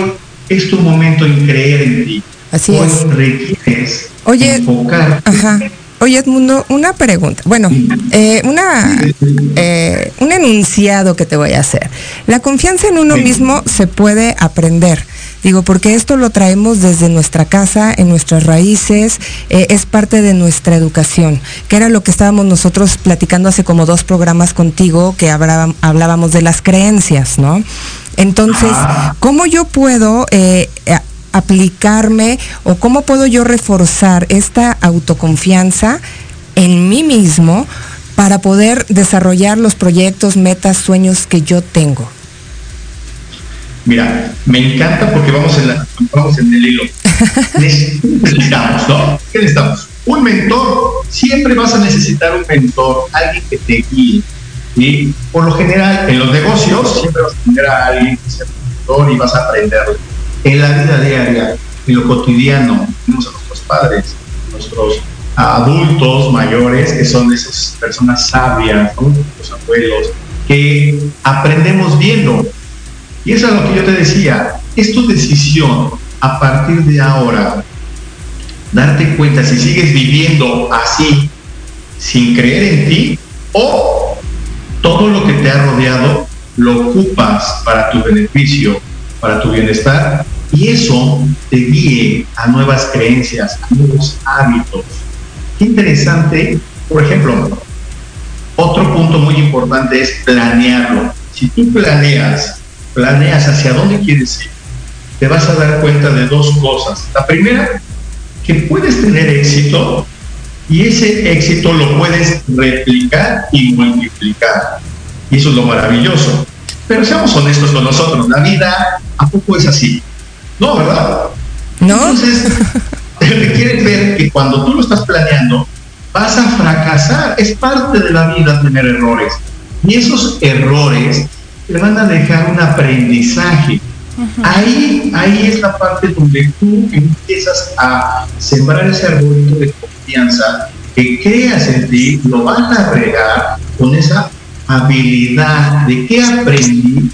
es tu momento en creer en ti. Así hoy es. requieres Oye, enfocar. Ajá. Oye, Edmundo, una pregunta. Bueno, eh, una, eh, un enunciado que te voy a hacer. La confianza en uno mismo se puede aprender. Digo, porque esto lo traemos desde nuestra casa, en nuestras raíces, eh, es parte de nuestra educación, que era lo que estábamos nosotros platicando hace como dos programas contigo, que hablábam- hablábamos de las creencias, ¿no? Entonces, ¿cómo yo puedo eh, aplicarme o cómo puedo yo reforzar esta autoconfianza en mí mismo para poder desarrollar los proyectos, metas, sueños que yo tengo? Mira, me encanta porque vamos en, la- vamos en el hilo. Necesitamos, ¿no? ¿Qué necesitamos? Un mentor. Siempre vas a necesitar un mentor, alguien que te guíe. Y por lo general, en los negocios, siempre vas a tener a alguien que sea tu mentor y vas a aprender. En la vida diaria, en lo cotidiano, tenemos a nuestros padres, nuestros adultos mayores, que son esas personas sabias, los abuelos, que aprendemos viendo. Y eso es lo que yo te decía, es tu decisión a partir de ahora darte cuenta si sigues viviendo así, sin creer en ti, o todo lo que te ha rodeado lo ocupas para tu beneficio, para tu bienestar, y eso te guíe a nuevas creencias, a nuevos hábitos. Qué interesante, por ejemplo, otro punto muy importante es planearlo. Si tú planeas, planeas hacia dónde quieres ir, te vas a dar cuenta de dos cosas. La primera, que puedes tener éxito y ese éxito lo puedes replicar y multiplicar. Y eso es lo maravilloso. Pero seamos honestos con nosotros, la vida a poco es así. No, ¿verdad? ¿No? Entonces, requiere ver que cuando tú lo estás planeando, vas a fracasar. Es parte de la vida tener errores. Y esos errores te van a dejar un aprendizaje. Ahí, ahí es la parte donde tú empiezas a sembrar ese arbolito de confianza, que creas en ti, lo vas a regar con esa habilidad de que aprendí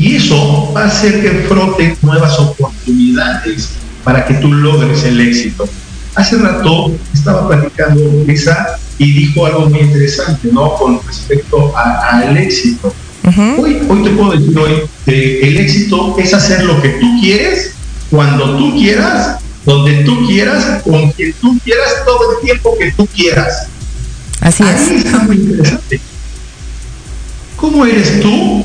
y eso va a hacer que froten nuevas oportunidades para que tú logres el éxito. Hace rato estaba platicando Lisa y dijo algo muy interesante, ¿no? Con respecto a- al éxito. Hoy, hoy te puedo decir hoy que el éxito es hacer lo que tú quieres, cuando tú quieras, donde tú quieras, con quien tú quieras, todo el tiempo que tú quieras. Así Ahí es. está muy interesante. ¿Cómo eres tú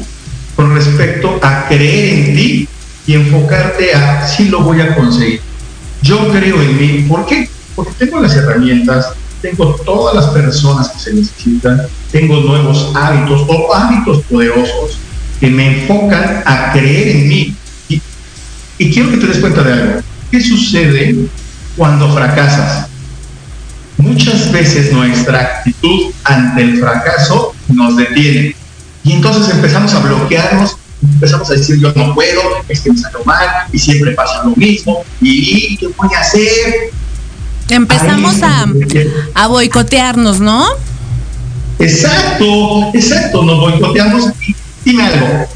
con respecto a creer en ti y enfocarte a si lo voy a conseguir? Yo creo en mí. ¿Por qué? Porque tengo las herramientas, tengo todas las personas que se necesitan, tengo nuevos hábitos o hábitos poderosos que me enfocan a creer en mí. Y, y quiero que te des cuenta de algo. ¿Qué sucede cuando fracasas? muchas veces nuestra actitud ante el fracaso nos detiene. Y entonces empezamos a bloquearnos, empezamos a decir yo no puedo, es que me salió mal y siempre pasa lo mismo. ¿Y qué voy a hacer? Empezamos a, a boicotearnos, ¿no? Exacto, exacto, nos boicoteamos. Dime algo,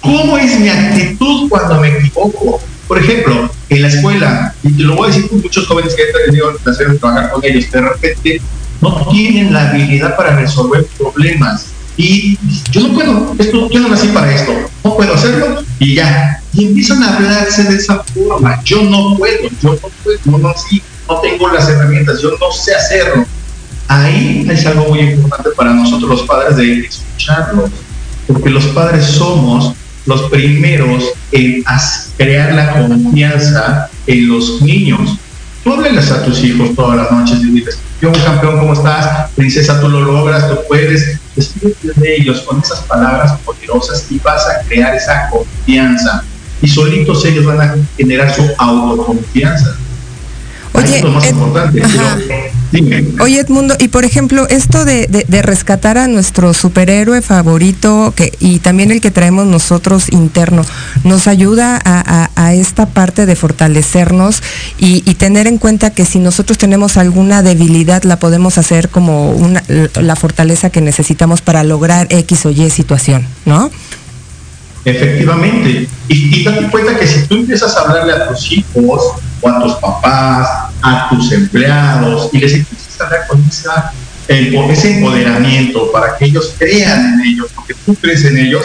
¿cómo es mi actitud cuando me equivoco? Por ejemplo, en la escuela, y te lo voy a decir con muchos jóvenes que he tenido el placer de trabajar con ellos, de repente no tienen la habilidad para resolver problemas. Y yo no puedo, esto, yo no nací para esto, no puedo hacerlo y ya. Y empiezan a hablarse de esa forma. Yo no puedo, yo no puedo, no, sí, no tengo las herramientas, yo no sé hacerlo. Ahí es algo muy importante para nosotros los padres de escucharlos, porque los padres somos los primeros en crear la confianza en los niños. Tú hábleles a tus hijos todas las noches y dices, yo campeón, ¿cómo estás? Princesa, tú lo logras, tú puedes. Despídete de ellos con esas palabras poderosas y vas a crear esa confianza. Y solitos ellos van a generar su autoconfianza. Oye, es lo más importante. Oye, Edmundo, y por ejemplo, esto de, rescatar a nuestro superhéroe favorito que, y también el que traemos nosotros interno, nos ayuda a, esta parte de fortalecernos y, tener en cuenta que si nosotros tenemos alguna debilidad, la podemos hacer como una, la fortaleza que necesitamos para lograr X o Y situación, ¿no? Efectivamente. Y, y date cuenta que si tú empiezas a hablarle a tus hijos o a tus papás, a tus empleados, y les empiezas a hablar con ese empoderamiento para que ellos crean en ellos, porque tú crees en ellos,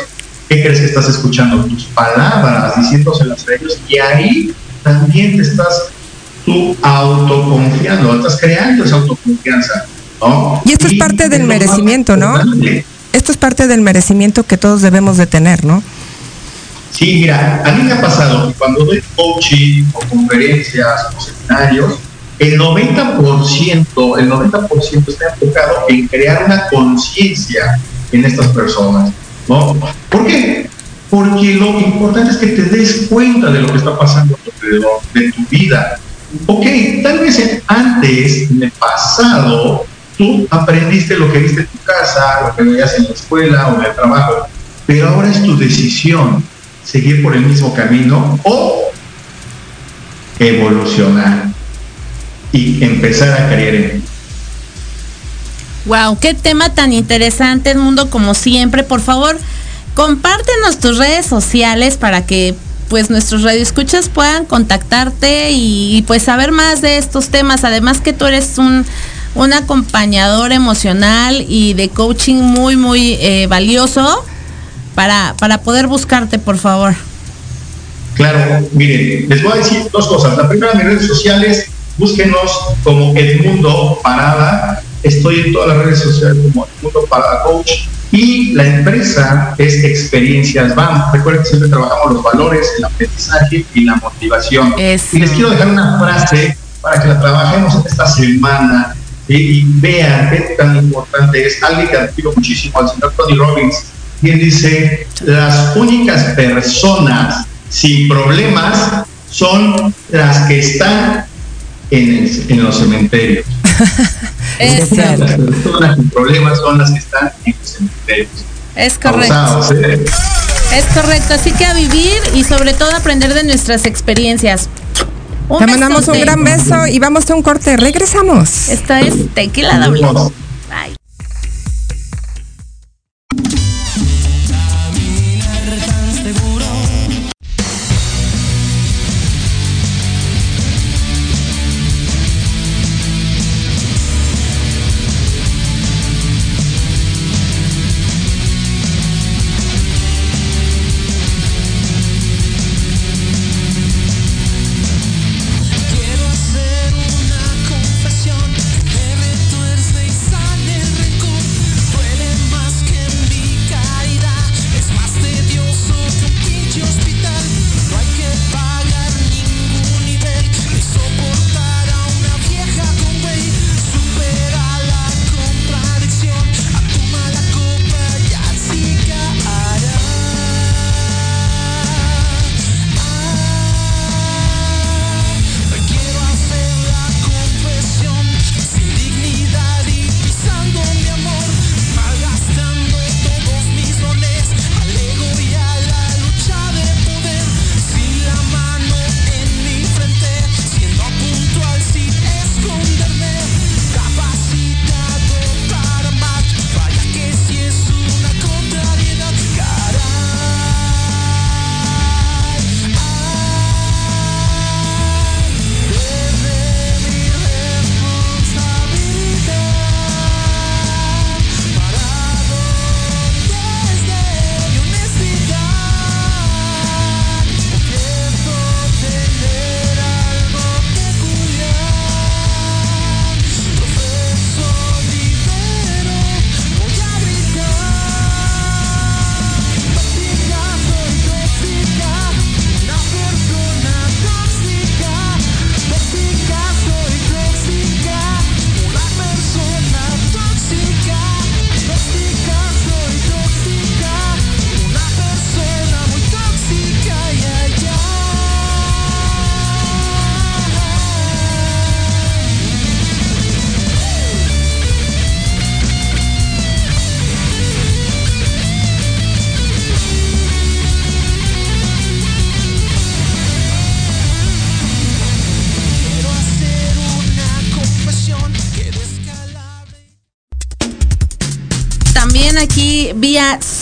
¿qué crees que estás escuchando? Tus palabras, diciéndoselas a ellos, y ahí también te estás tú autoconfiando, estás creando esa autoconfianza. ¿no? Y esto es parte del merecimiento, ¿no? Esto es parte del merecimiento que todos debemos de tener, ¿no? Sí, mira, a mí me ha pasado que cuando doy coaching o conferencias o seminarios, el 90%, el 90% está enfocado en crear una conciencia en estas personas, ¿no? ¿Por qué? Porque lo importante es que te des cuenta de lo que está pasando alrededor de tu vida. Ok, tal vez antes, en el pasado, tú aprendiste lo que viste en tu casa, lo que veías en la escuela o en el trabajo, pero ahora es tu decisión seguir por el mismo camino o evolucionar y empezar a creer en Wow, qué tema tan interesante, el mundo como siempre. Por favor, compártenos tus redes sociales para que pues nuestros radioescuchas puedan contactarte y, pues saber más de estos temas. Además que tú eres un, un acompañador emocional y de coaching muy, muy eh, valioso para, para poder buscarte, por favor. Claro, miren, les voy a decir dos cosas. La primera, mis redes sociales, búsquenos como Edmundo Parada. Estoy en todas las redes sociales como Edmundo Parada Coach. Y la empresa es Experiencias BAM. Recuerden que siempre trabajamos los valores, el aprendizaje y la motivación. Y les quiero dejar una frase para que la trabajemos esta semana y, vean qué tan importante es. Alguien que admiro muchísimo, al señor Tony Robbins, quien dice, las únicas personas sin problemas son las que están en, los cementerios. es Las personas sin problemas son las que están en los cementerios. Es correcto. ¿eh? Es correcto, así que a vivir y sobre todo aprender de nuestras experiencias. Te mandamos un gran beso y vamos a un corte. Regresamos. Esta es Tequila Doble. Bye.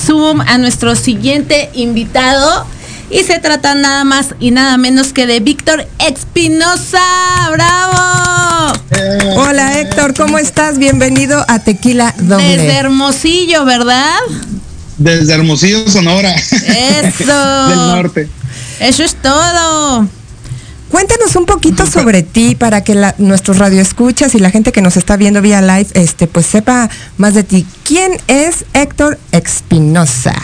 Zoom a nuestro siguiente invitado. Y se trata nada más y nada menos que de Víctor Espinosa. ¡Bravo! Hola Héctor, ¿cómo estás? Bienvenido a Tequila Doble. Desde Hermosillo, ¿verdad? Desde Hermosillo, Sonora. Eso. Del norte. Eso es todo. Cuéntanos un poquito sobre ti para que la, nuestros radioescuchas y la gente que nos está viendo vía live, este, pues sepa más de ti. ¿Quién es Héctor Espinosa?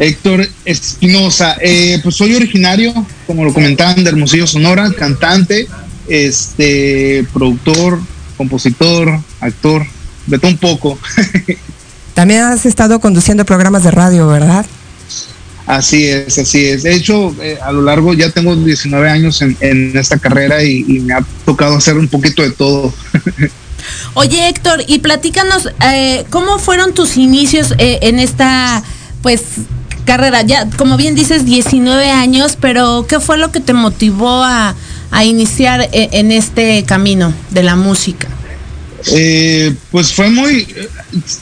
Héctor Espinosa, eh, pues soy originario, como lo comentaban, de Hermosillo, Sonora, cantante, este, productor, compositor, actor, de todo un poco. También has estado conduciendo programas de radio, ¿verdad? Así es, así es. De hecho, eh, a lo largo ya tengo 19 años en, esta carrera y, me ha tocado hacer un poquito de todo. Oye, Héctor, y platícanos, eh, ¿cómo fueron tus inicios eh, en esta, pues, carrera? Ya, como bien dices, 19 años, pero ¿qué fue lo que te motivó a, a iniciar en este camino de la música? Eh, pues fue muy,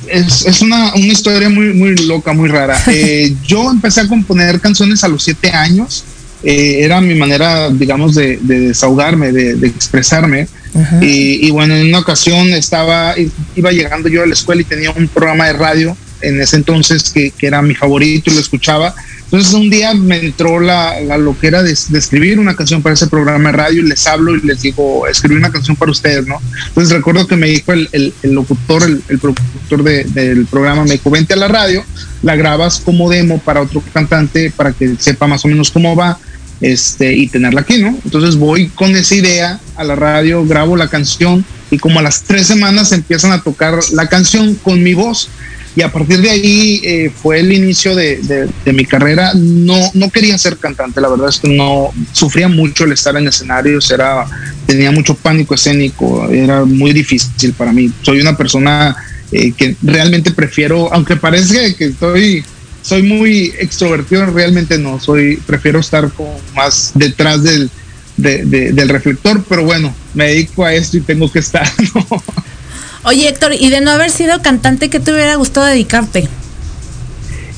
es, es una, una, historia muy, muy loca, muy rara. Eh, yo empecé a componer canciones a los siete años, eh, era mi manera, digamos, de, de desahogarme, de, de expresarme. Y, y, bueno, en una ocasión estaba, iba llegando yo a la escuela y tenía un programa de radio en ese entonces que, que era mi favorito y lo escuchaba. Entonces un día me entró la, la loquera de, de, escribir una canción para ese programa de radio y les hablo y les digo, escribí una canción para ustedes, ¿no? Entonces recuerdo que me dijo el, el, el locutor, el, productor de, del programa, me dijo, vente a la radio, la grabas como demo para otro cantante para que sepa más o menos cómo va este, y tenerla aquí, ¿no? Entonces voy con esa idea a la radio, grabo la canción y como a las tres semanas empiezan a tocar la canción con mi voz y a partir de ahí eh, fue el inicio de, de, mi carrera. No, no quería ser cantante, la verdad es que no sufría mucho el estar en escenarios, era, tenía mucho pánico escénico, era muy difícil para mí. Soy una persona eh, que realmente prefiero, aunque parece que estoy soy muy extrovertido, realmente no, soy prefiero estar como más detrás del, de, de, del reflector, pero bueno, me dedico a esto y tengo que estar. Oye, Héctor, y de no haber sido cantante, ¿qué te hubiera gustado dedicarte?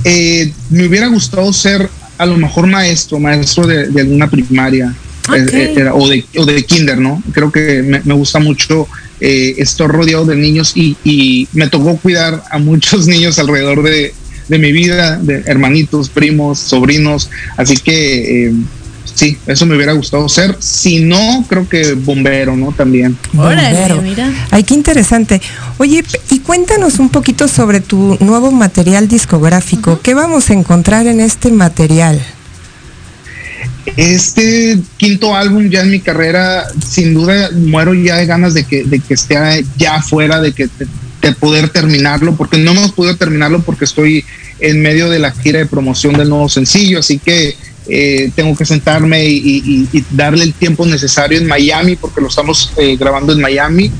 Eh, me hubiera gustado ser a lo mejor maestro, maestro de, de alguna primaria okay. eh, era, o, de, o, de, kinder, ¿no? Creo que me, me gusta mucho eh, estar rodeado de niños y, y, me tocó cuidar a muchos niños alrededor de, de mi vida, de hermanitos, primos, sobrinos, así que eh, sí, eso me hubiera gustado ser. Si no, creo que bombero, ¿no? También. Bombero. mira. Ay, qué interesante. Oye, y cuéntanos un poquito sobre tu nuevo material discográfico. Uh -huh. ¿Qué vamos a encontrar en este material? Este quinto álbum ya en mi carrera, sin duda muero ya de ganas de que, de que esté ya fuera, de que de poder terminarlo, porque no hemos podido terminarlo porque estoy en medio de la gira de promoción del nuevo sencillo, así que eh, tengo que sentarme y, y, y, darle el tiempo necesario en Miami, porque lo estamos eh, grabando en Miami,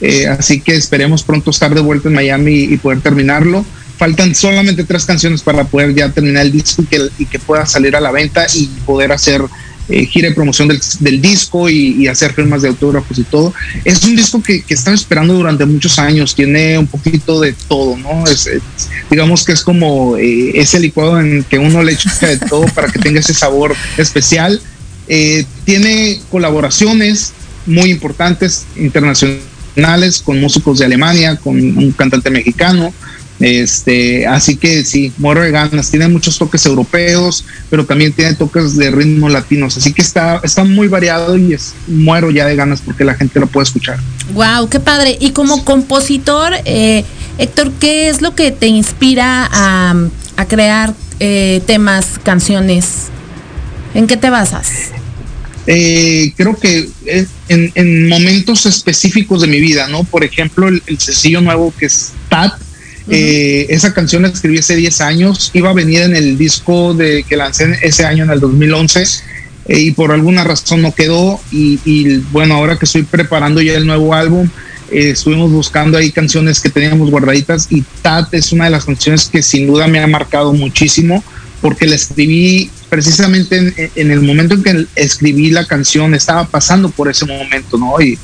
eh, así que esperemos pronto estar de vuelta en Miami y, poder terminarlo. Faltan solamente tres canciones para poder ya terminar el disco y que, y que pueda salir a la venta y poder hacer eh, gira de promoción del, disco y, y, hacer firmas de autógrafos y todo. Es un disco que, que estaba esperando durante muchos años, tiene un poquito de todo, ¿no? Es, es, digamos que es como eh, ese licuado en que uno le echa de todo para que tenga ese sabor especial. Eh, tiene colaboraciones muy importantes internacionales con músicos de Alemania, con un cantante mexicano, este, así que sí, muero de ganas. Tiene muchos toques europeos, pero también tiene toques de ritmos latinos. Así que está, está muy variado y es, muero ya de ganas porque la gente lo puede escuchar. Wow, qué padre. Y como compositor, eh, Héctor, ¿qué es lo que te inspira a, a crear eh, temas, canciones? ¿En qué te basas? Eh, creo que en, en, momentos específicos de mi vida, ¿no? Por ejemplo, el, el sencillo nuevo que es TAT, Uh -huh. eh, esa canción la escribí hace 10 años, iba a venir en el disco de que lancé ese año, en el 2011, eh, y por alguna razón no quedó. Y, y, bueno, ahora que estoy preparando ya el nuevo álbum, eh, estuvimos buscando ahí canciones que teníamos guardaditas y Tat es una de las canciones que sin duda me ha marcado muchísimo porque la escribí precisamente en, en el momento en que escribí la canción, estaba pasando por ese momento, ¿no? Y,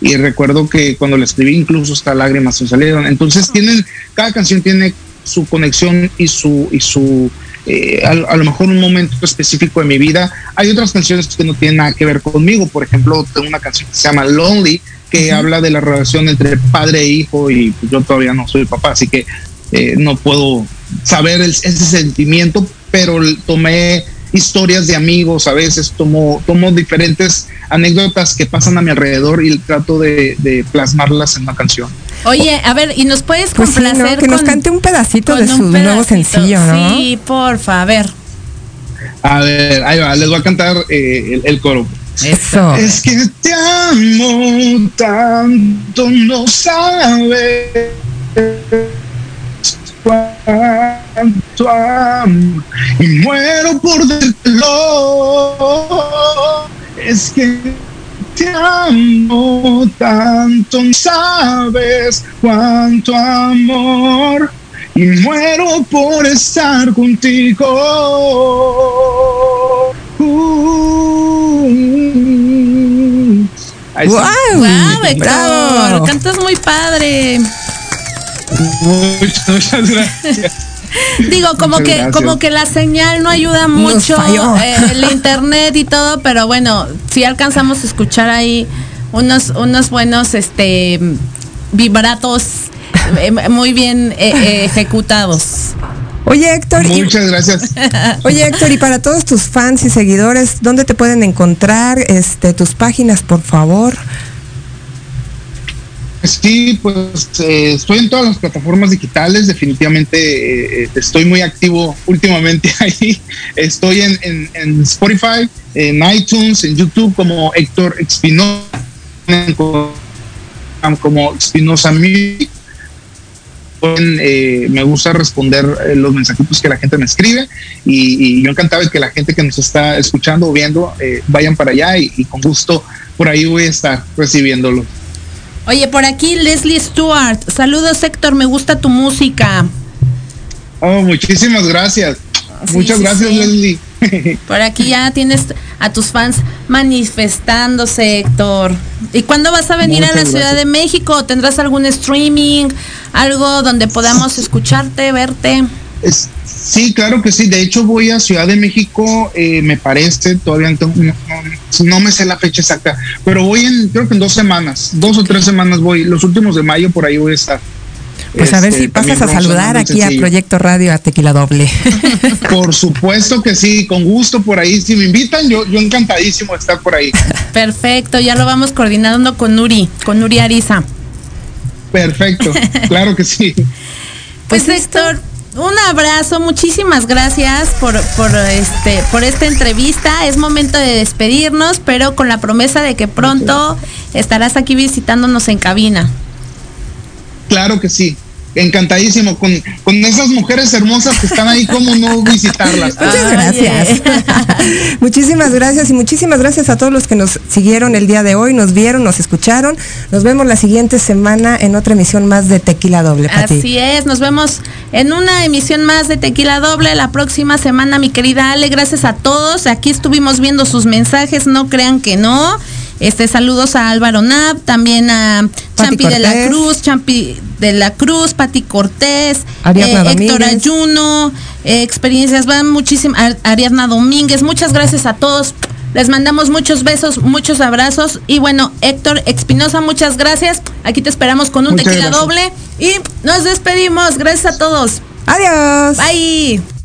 y recuerdo que cuando la escribí incluso hasta lágrimas se salieron. Entonces tienen, cada canción tiene su conexión y su, y su eh, a, lo mejor un momento específico de mi vida. Hay otras canciones que no tienen nada que ver conmigo. Por ejemplo, tengo una canción que se llama Lonely, que habla de la relación entre padre e hijo y yo todavía no soy papá, así que eh, no puedo saber ese sentimiento, pero tomé historias de amigos, a veces tomo, tomo diferentes anécdotas que pasan a mi alrededor y trato de, plasmarlas en una canción. Oye, a ver, ¿y nos puedes pues complacer? que nos cante un pedacito de su nuevo sencillo, ¿no? Sí, porfa, a ver. A ver, ahí va, les voy a cantar eh, el, coro. Eso. Es que te amo tanto, no sabes cuánto amo y muero por dentro. Es que te amo tanto, sabes cuánto amor y muero por estar contigo. wow, wow, Héctor, cantas muy padre. Muchas, gracias. Digo, como que, como que la señal no ayuda mucho, eh, el internet y todo, pero bueno, si alcanzamos a escuchar ahí unos, unos buenos este vibratos eh, muy bien eh, ejecutados. Oye Héctor, muchas gracias. Oye Héctor, y para todos tus fans y seguidores, ¿dónde te pueden encontrar? Este, tus páginas, por favor. Sí, pues eh, estoy en todas las plataformas digitales, definitivamente eh, estoy muy activo últimamente ahí. Estoy en, Spotify, en iTunes, en YouTube como Héctor Espinosa, como Espinosa Music. Eh, me gusta responder los mensajitos que la gente me escribe y, yo encantado de que la gente que nos está escuchando o viendo vayan para allá y, y con gusto por ahí voy a estar recibiéndolo. Oye, por aquí Leslie Stewart. Saludos, Héctor. Me gusta tu música. Oh, muchísimas gracias. Muchas gracias, Leslie. Por aquí ya tienes a tus fans manifestándose, Héctor. ¿Y cuándo vas a venir a la Ciudad de México? ¿Tendrás algún streaming? ¿Algo donde podamos escucharte, verte? Sí, claro que sí. De hecho, voy a Ciudad de México, eh, me parece, todavía no, me sé la fecha exacta, pero voy en, creo que en dos semanas, dos o tres semanas voy, los últimos de mayo por ahí voy a estar. Pues a ver si este, pasas a saludar aquí a Proyecto Radio a Tequila Doble. Por supuesto que sí, con gusto por ahí. Si me invitan, yo, yo encantadísimo de estar por ahí. Perfecto, ya lo vamos coordinando con Nuri, con Nuri Ariza. Perfecto, claro que sí. Pues, pues Héctor, un abrazo, muchísimas gracias por, por, este, por esta entrevista. Es momento de despedirnos, pero con la promesa de que pronto estarás aquí visitándonos en cabina. Claro que sí encantadísimo con, con esas mujeres hermosas que están ahí, como no visitarlas? Muchas gracias. muchísimas gracias y muchísimas gracias a todos los que nos siguieron el día de hoy, nos vieron, nos escucharon. Nos vemos la siguiente semana en otra emisión más de Tequila Doble. Así es, nos vemos en una emisión más de Tequila Doble la próxima semana, mi querida Ale. Gracias a todos. Aquí estuvimos viendo sus mensajes, no crean que no. Este, saludos a Álvaro Nab, también a Champi de la Cruz, Champi de la Cruz, Pati Cortés, eh, Héctor Ayuno, eh, experiencias van muchísimas, Ariadna Domínguez, muchas gracias a todos. Les mandamos muchos besos, muchos abrazos. Y bueno, Héctor Espinosa, muchas gracias. Aquí te esperamos con un tequila doble. Y nos despedimos. Gracias a todos. Adiós. Bye.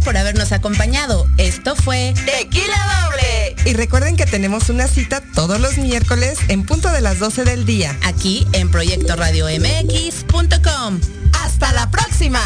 Gracias por habernos acompañado. Esto fue Tequila Doble. Y recuerden que tenemos una cita todos los miércoles en punto de las 12 del día. Aquí en Proyecto Radio MX.com. Hasta la próxima.